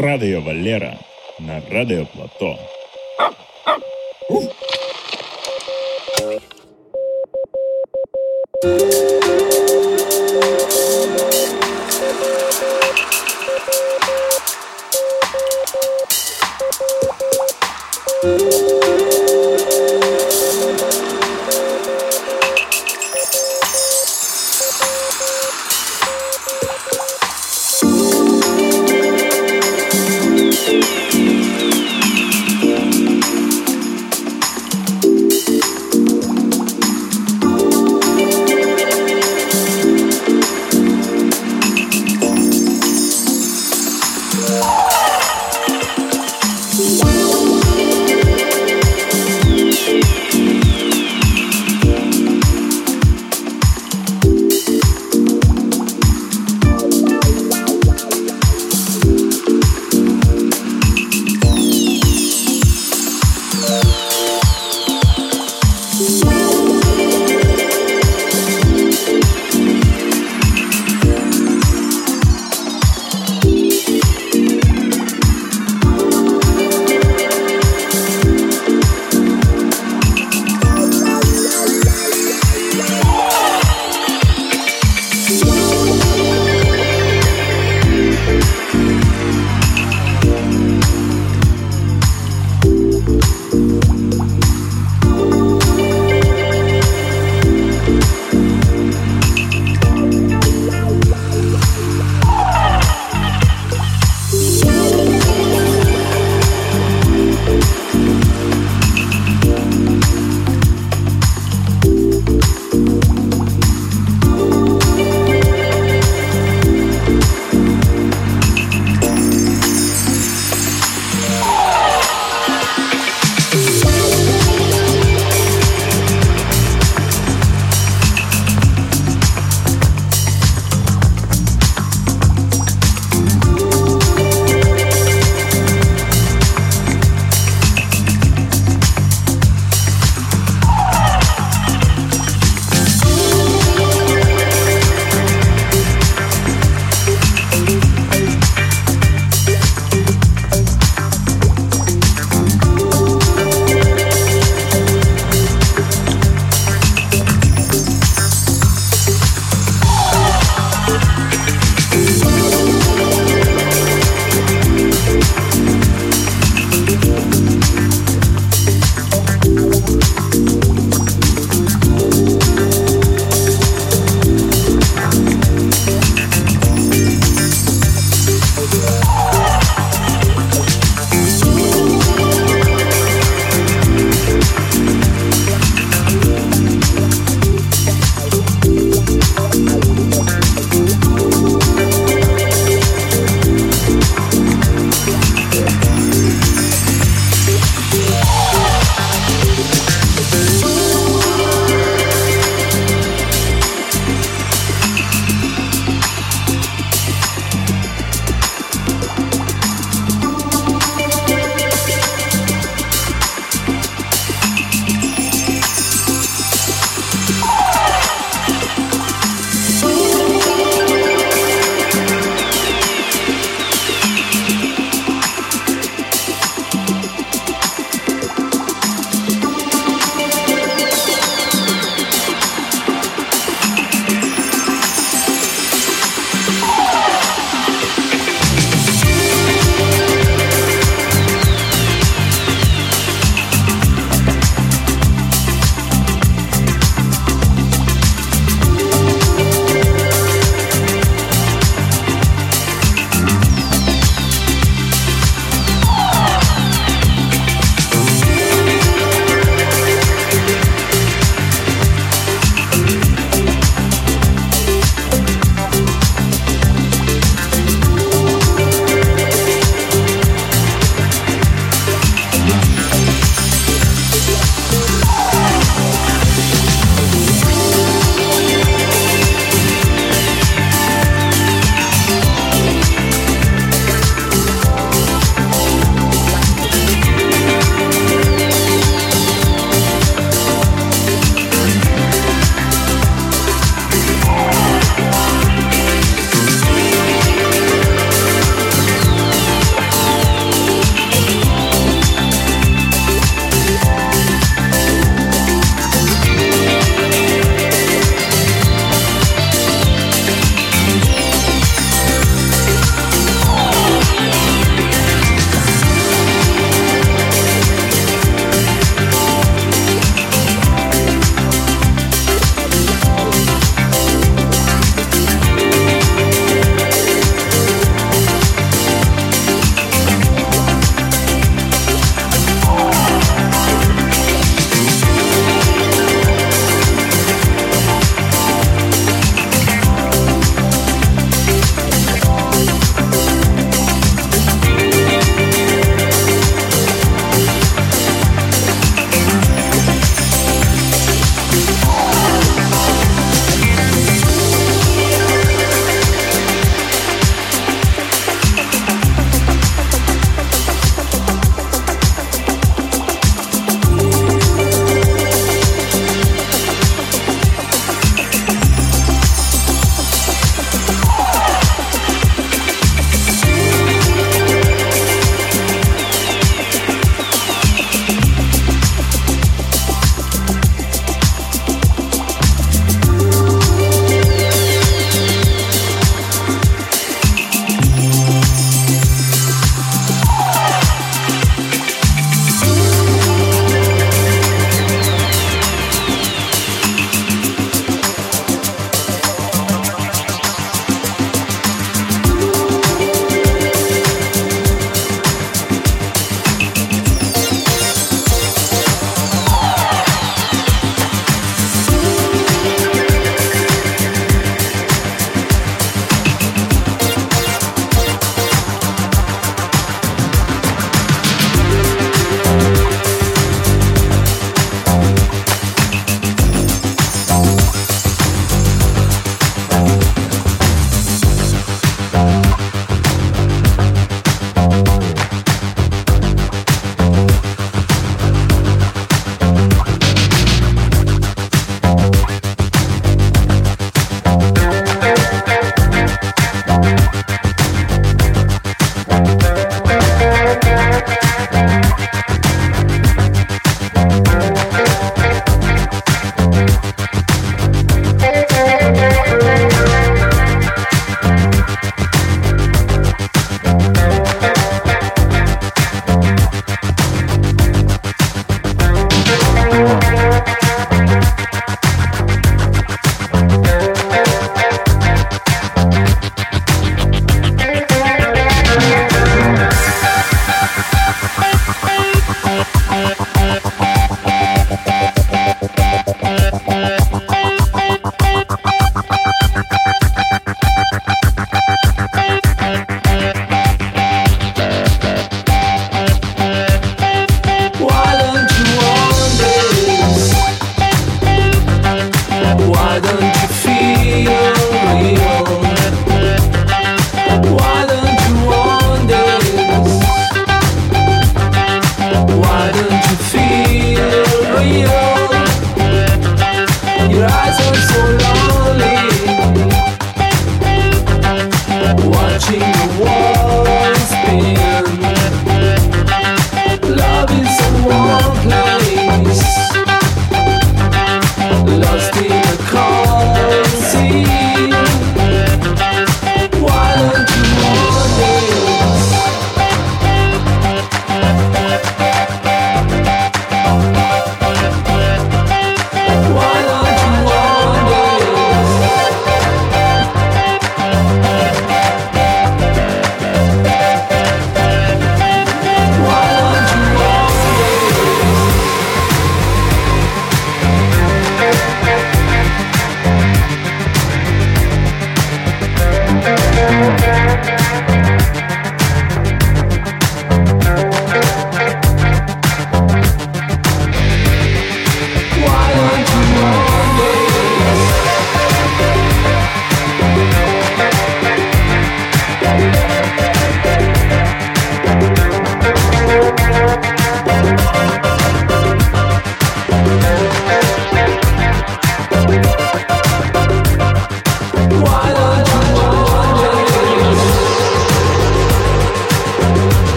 Радио Валера на Радио Плато.